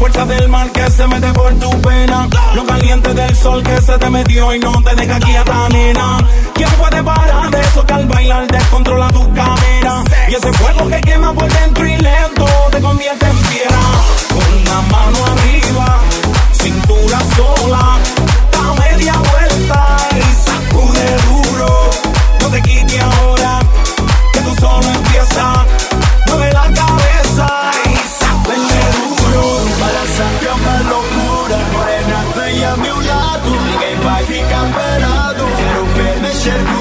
Fuerza del mal que se mete por tu pena. Lo caliente del sol que se te metió y no te deja aquí a ta nena. ¿Quién puede parar de eso que al bailar descontrola tu cadera? Y ese fuego que quema por dentro y lento te convierte en piedra. Con la mano arriba, cintura sola, da media vuelta y sacude duro. No te quites ahora, vai ficar parado. Quero ver mexer com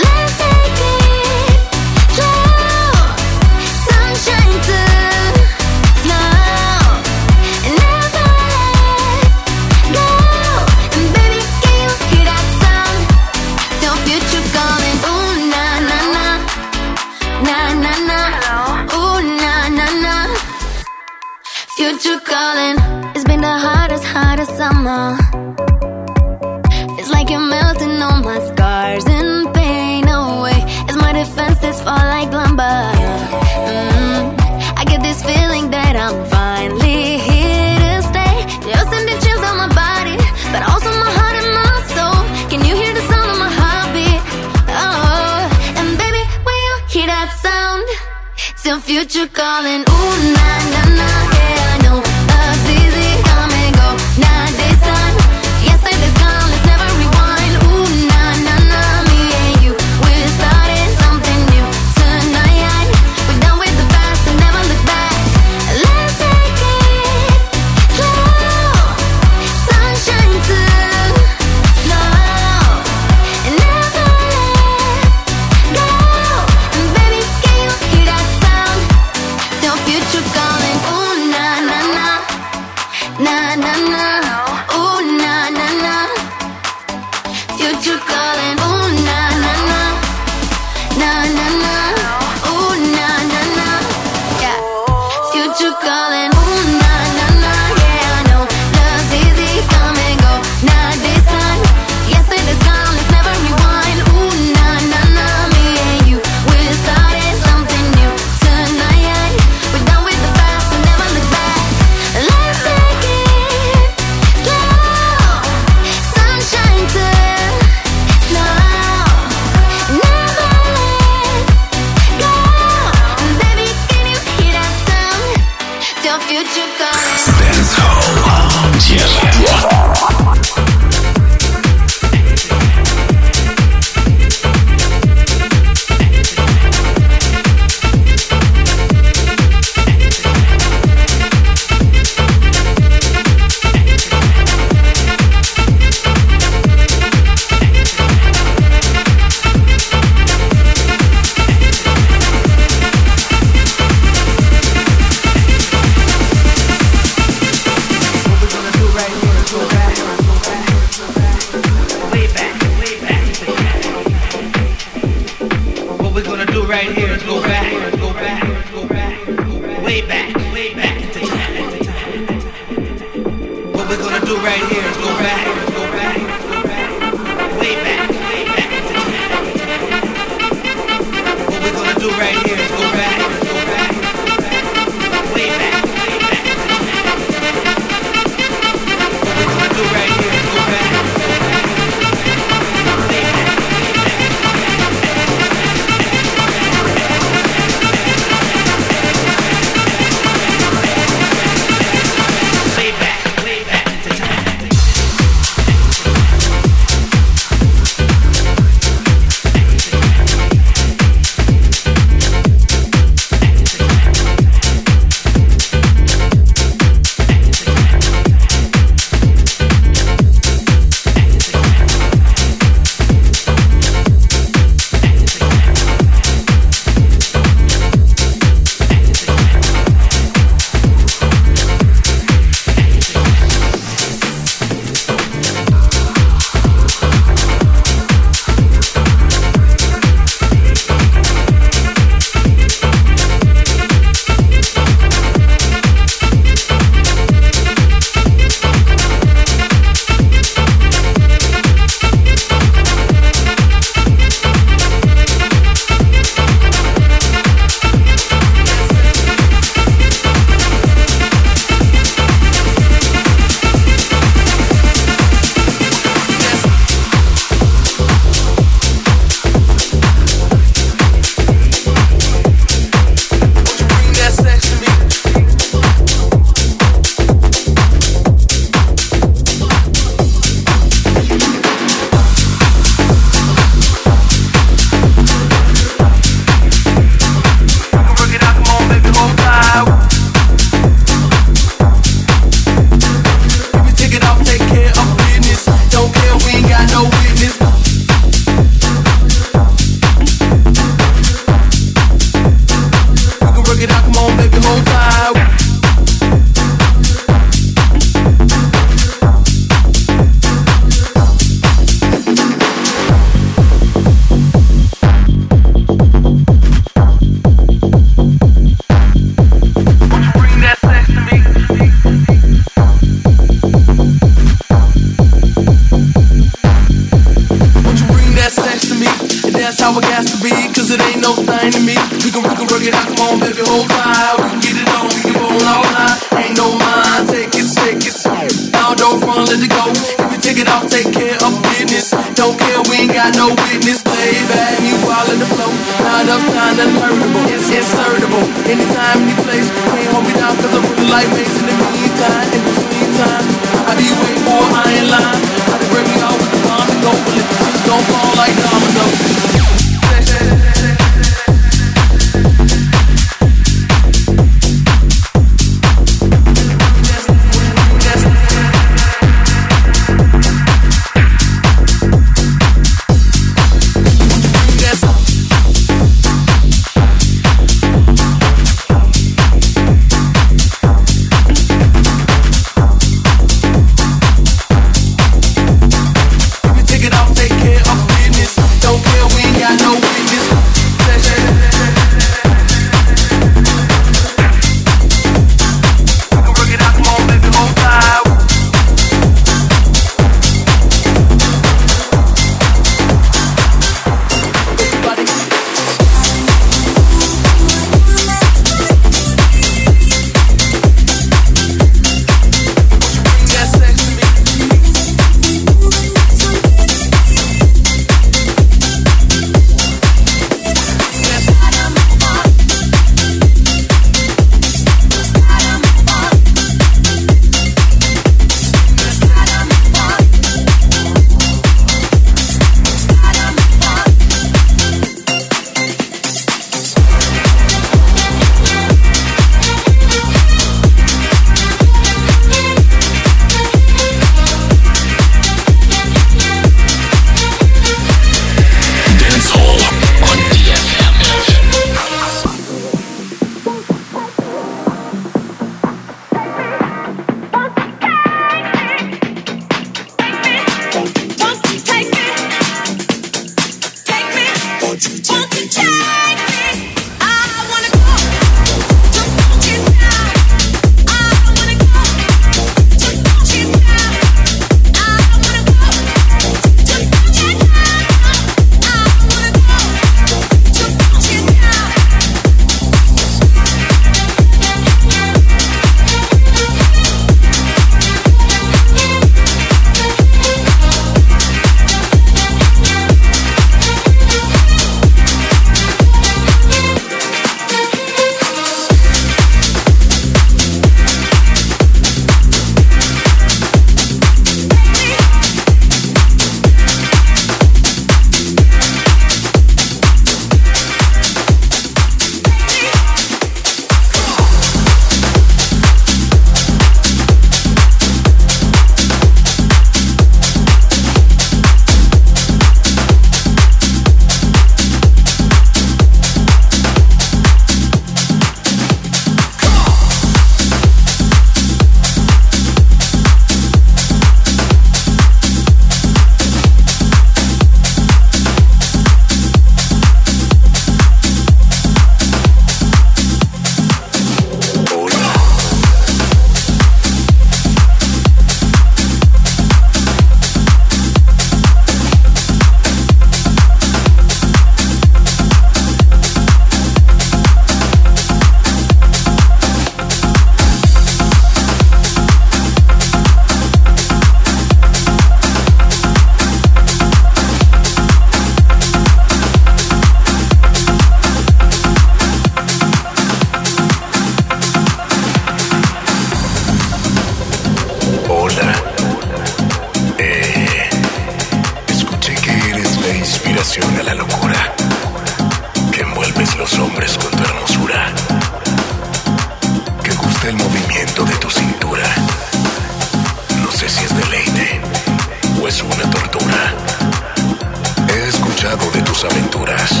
aventuras,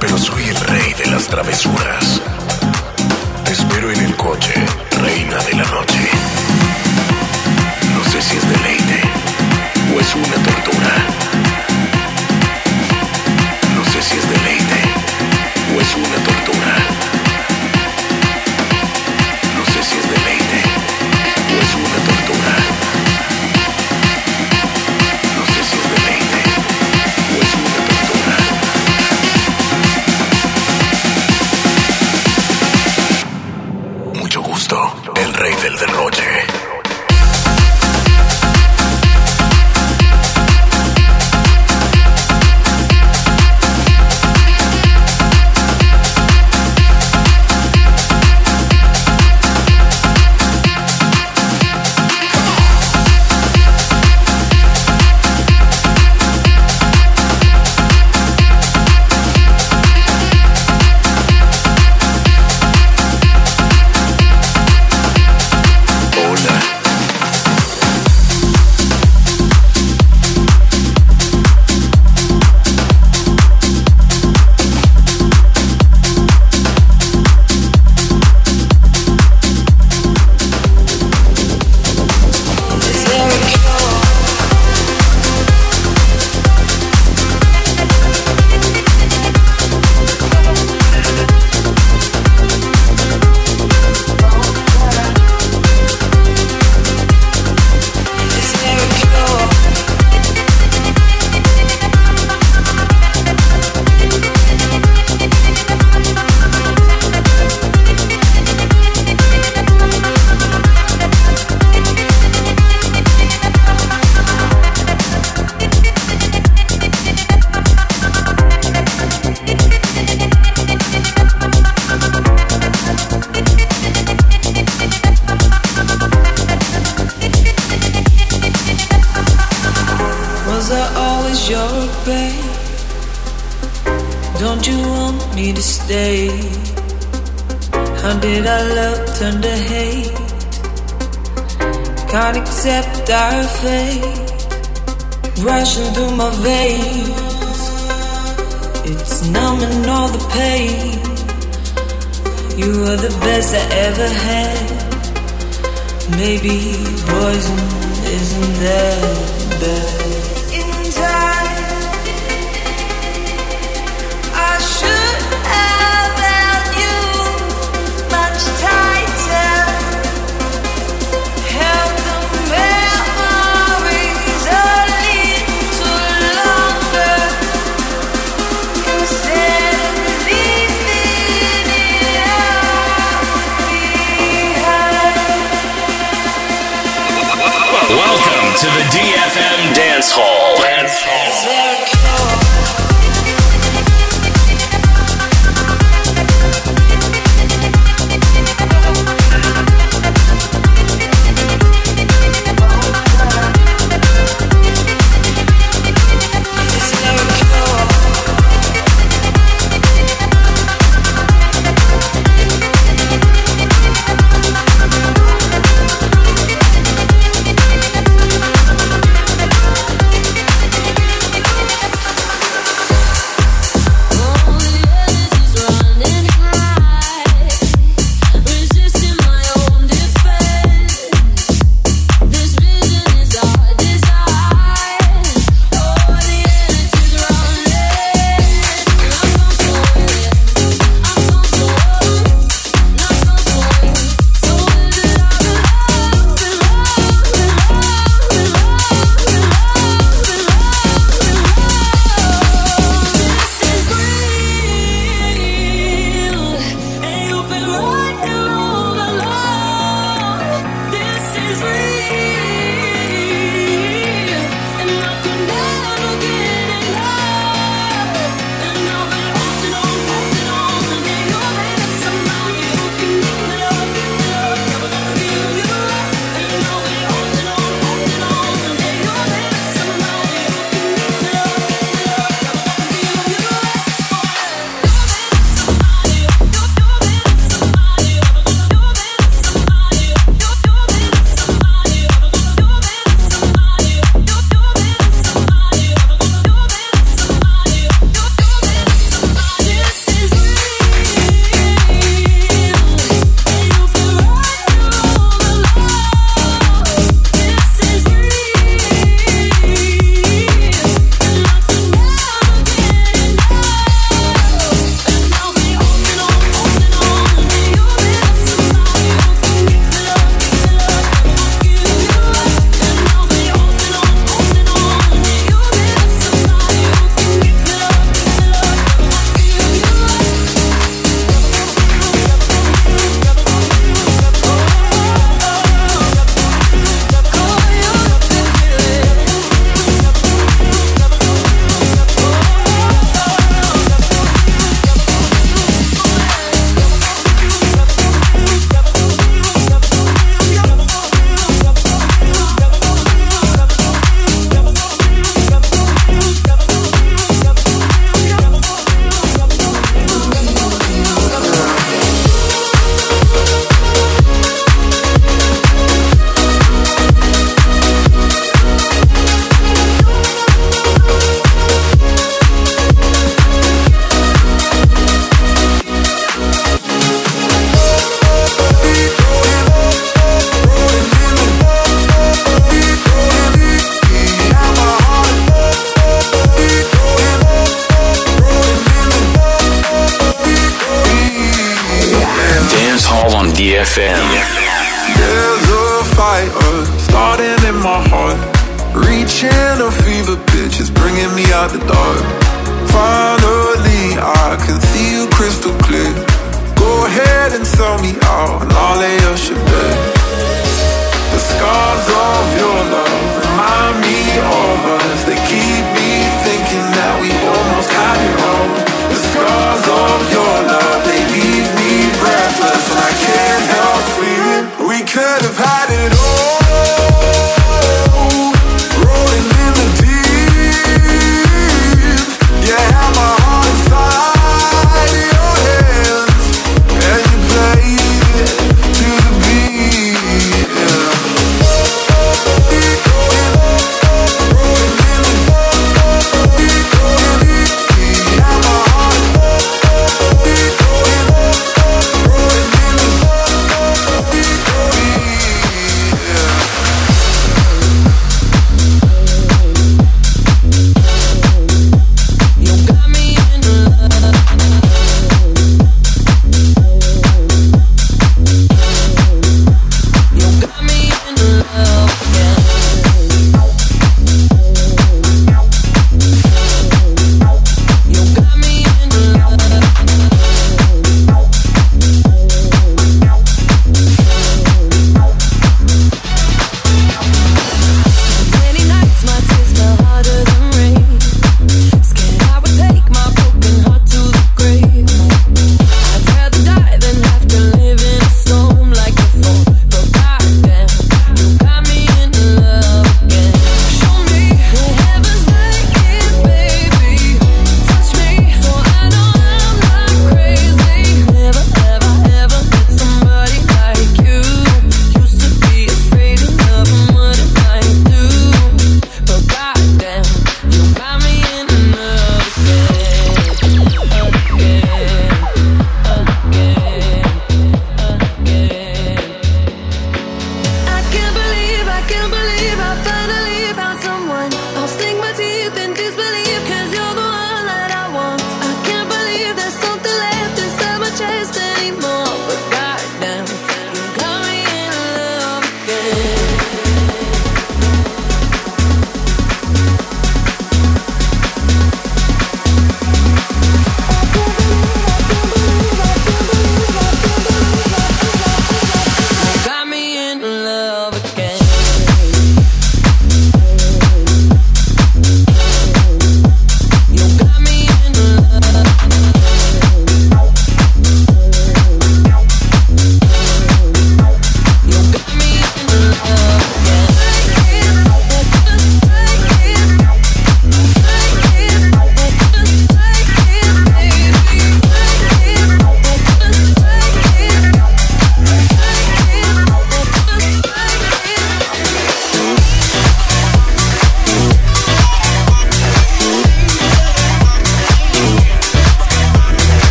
pero soy el rey de las travesuras.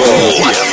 Control.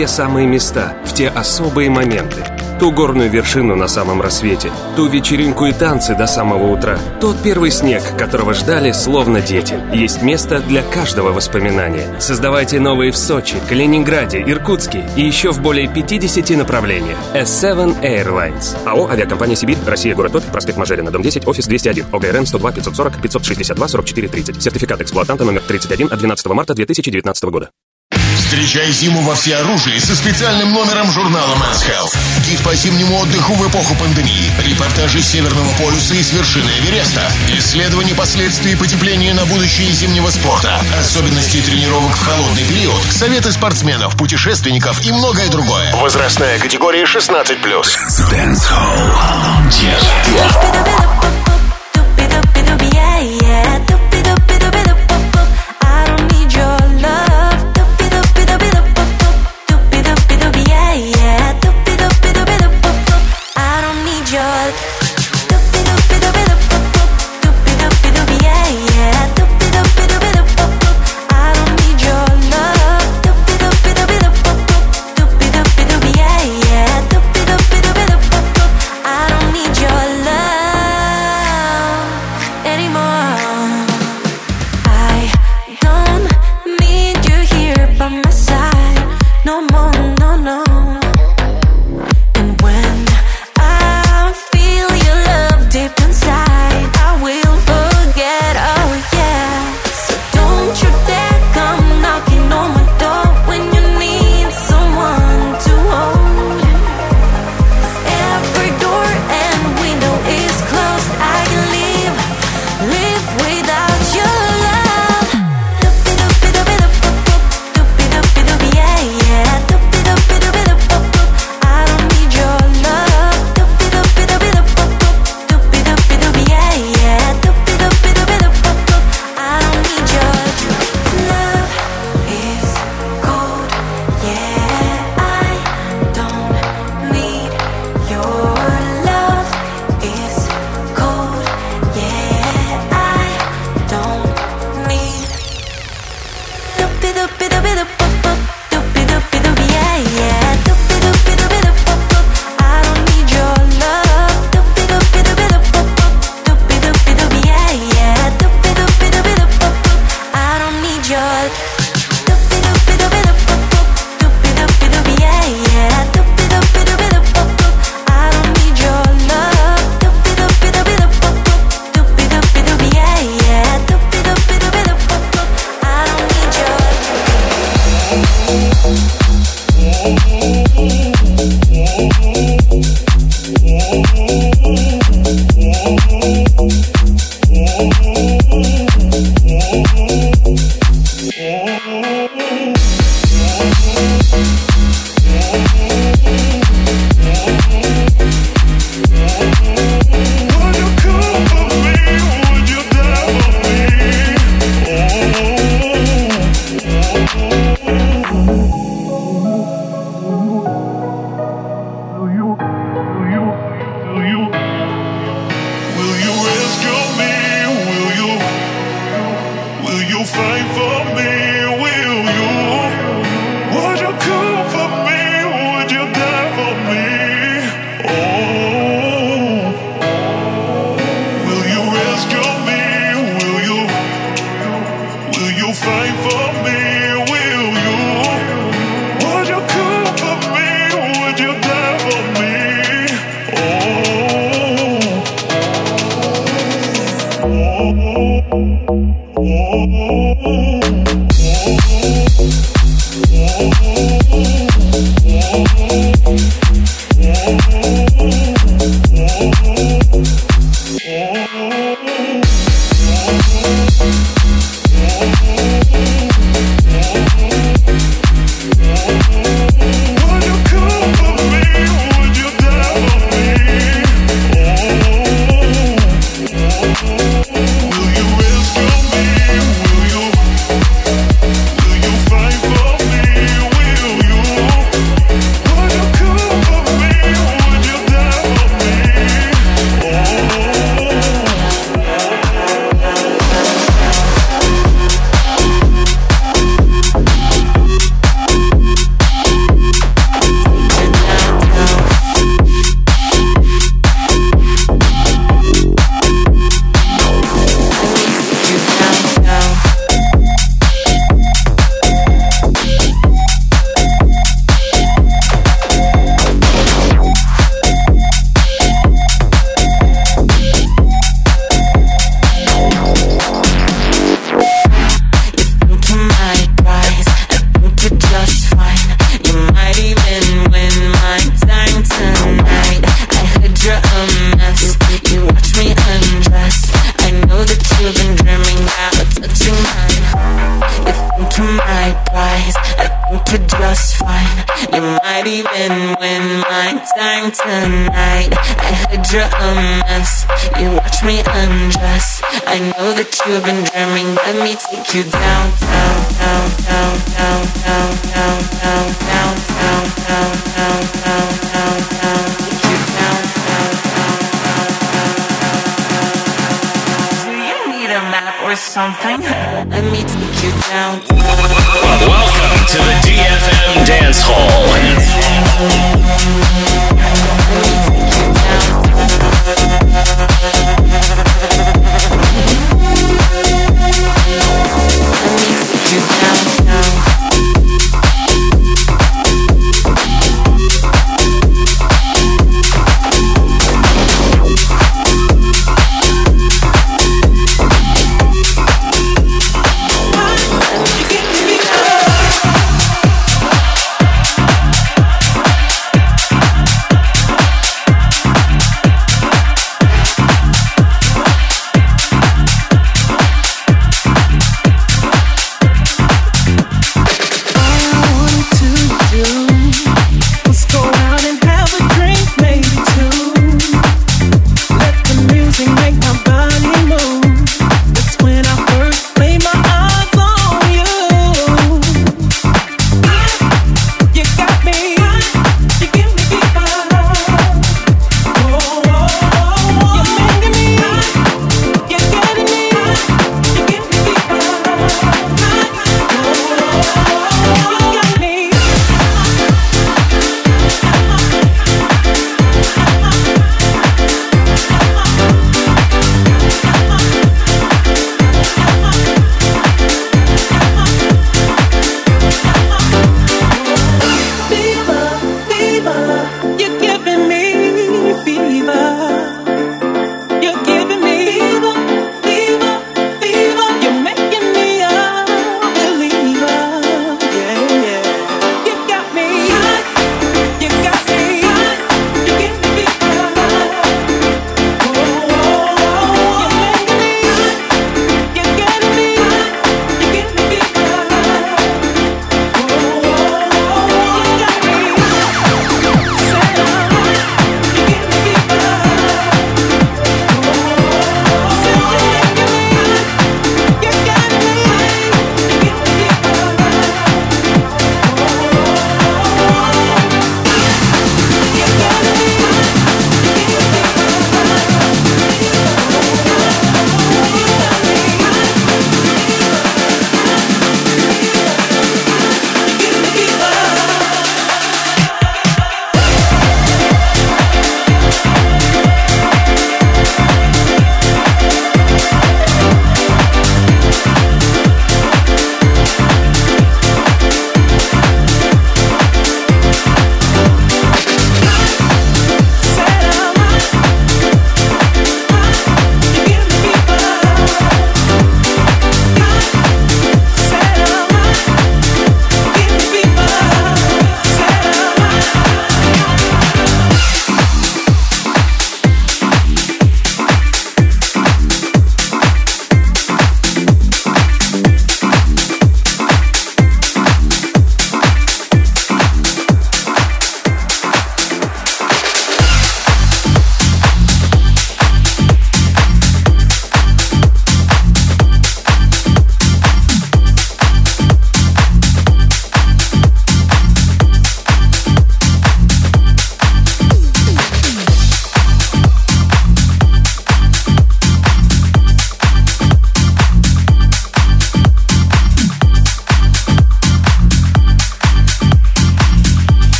те самые места, в те особые моменты. Ту горную вершину на самом рассвете, ту вечеринку и танцы до самого утра, тот первый снег, которого ждали словно дети. Есть место для каждого воспоминания. Создавайте новые в Сочи, Калининграде, Иркутске и еще в более 50 направлениях. S7 Airlines. АО «Авиакомпания Сибирь», Россия, город Топь, проспект Мажерина, дом 10, офис 201, ОГРН 102 540 562 44 30. Сертификат эксплуатанта номер 31 от 12 марта 2019 года. Встречай зиму во всеоружии со специальным номером журнала Men's Health. Гид по зимнему отдыху в эпоху пандемии, репортажи с Северного полюса и с вершины Эвереста, исследование последствий потепления на будущее зимнего спорта, особенности тренировок в холодный период, советы спортсменов, путешественников и многое другое. Возрастная категория 16+. Dance Hall.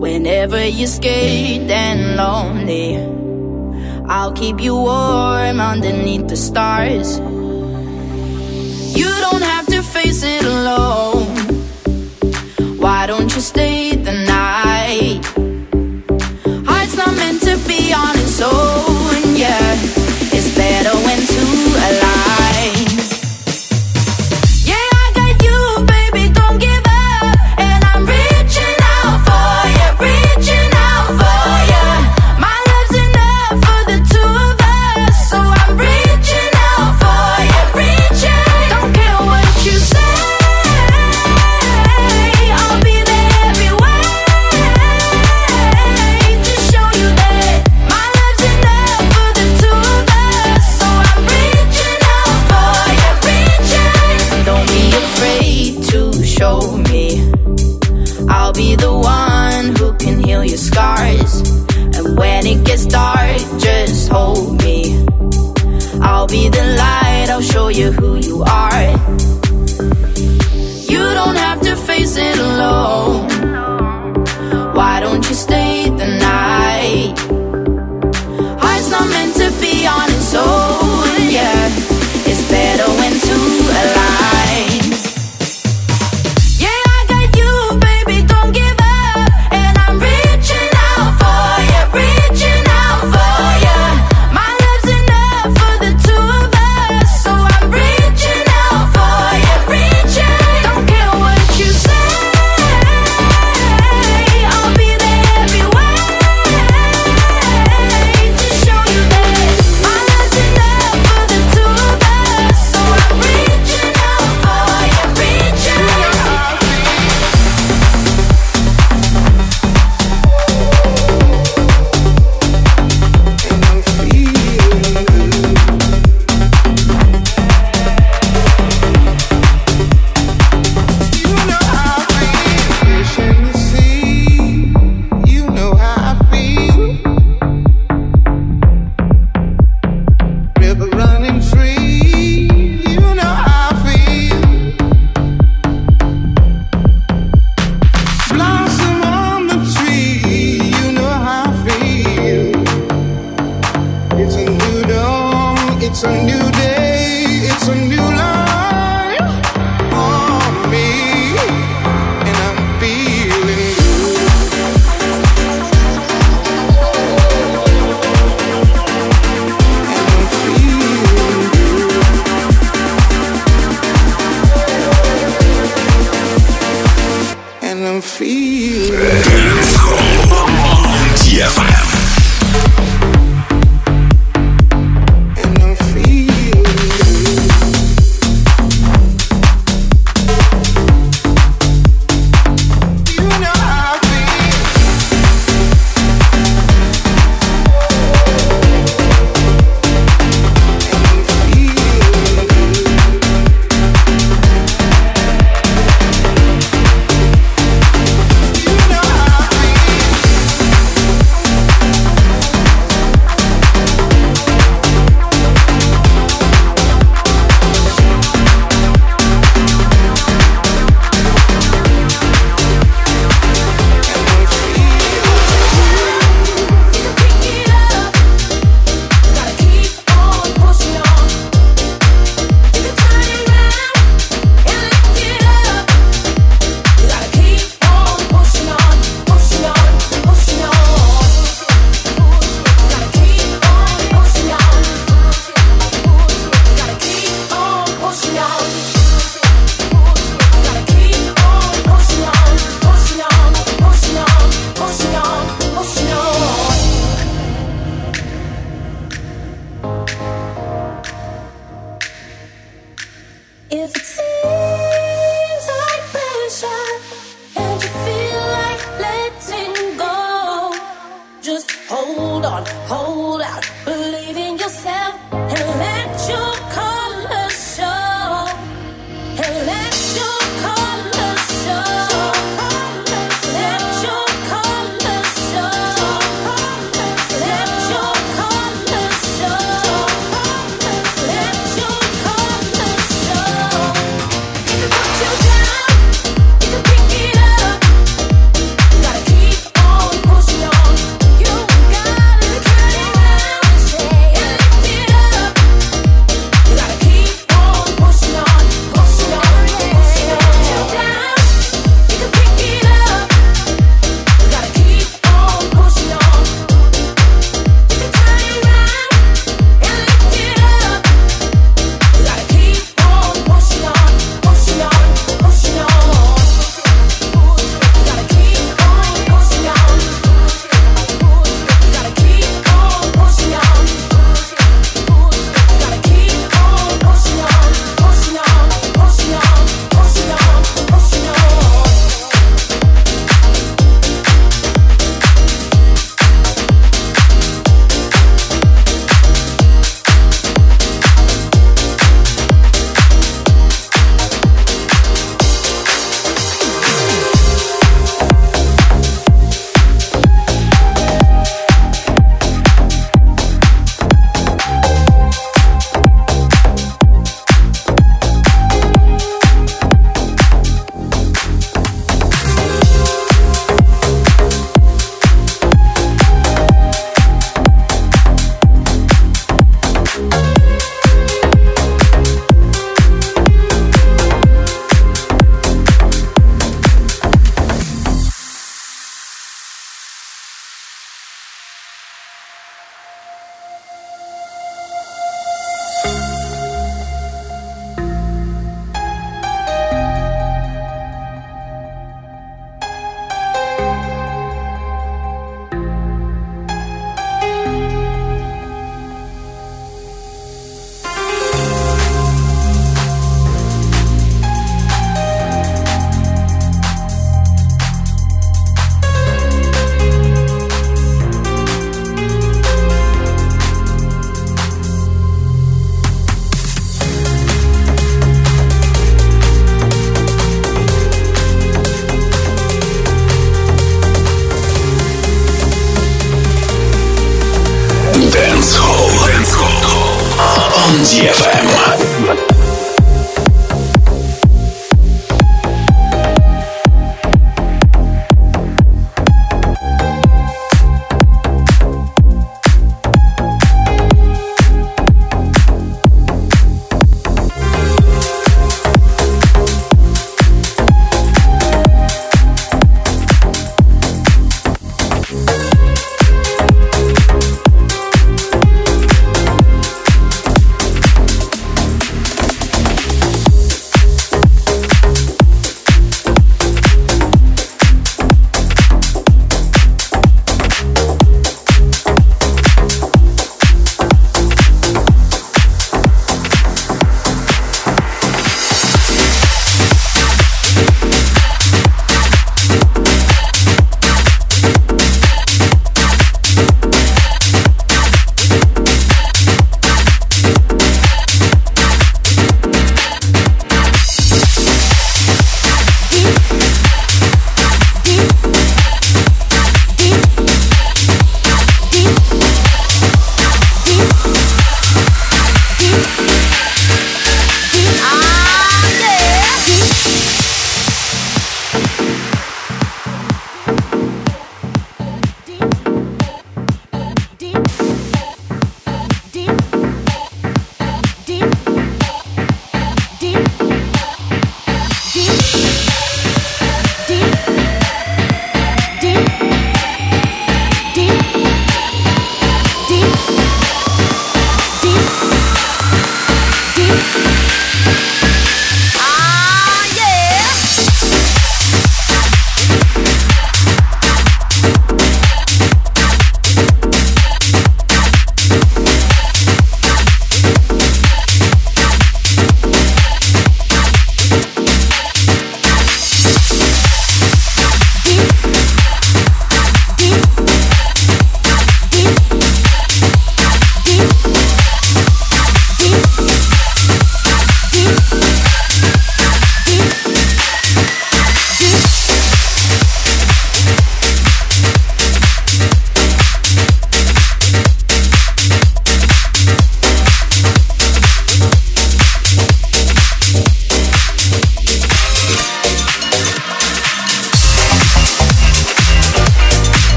Whenever you're scared and lonely, I'll keep you warm underneath the stars. You don't have to face it alone.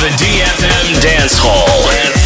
the DFM Dance Hall.